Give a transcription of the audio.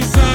desire.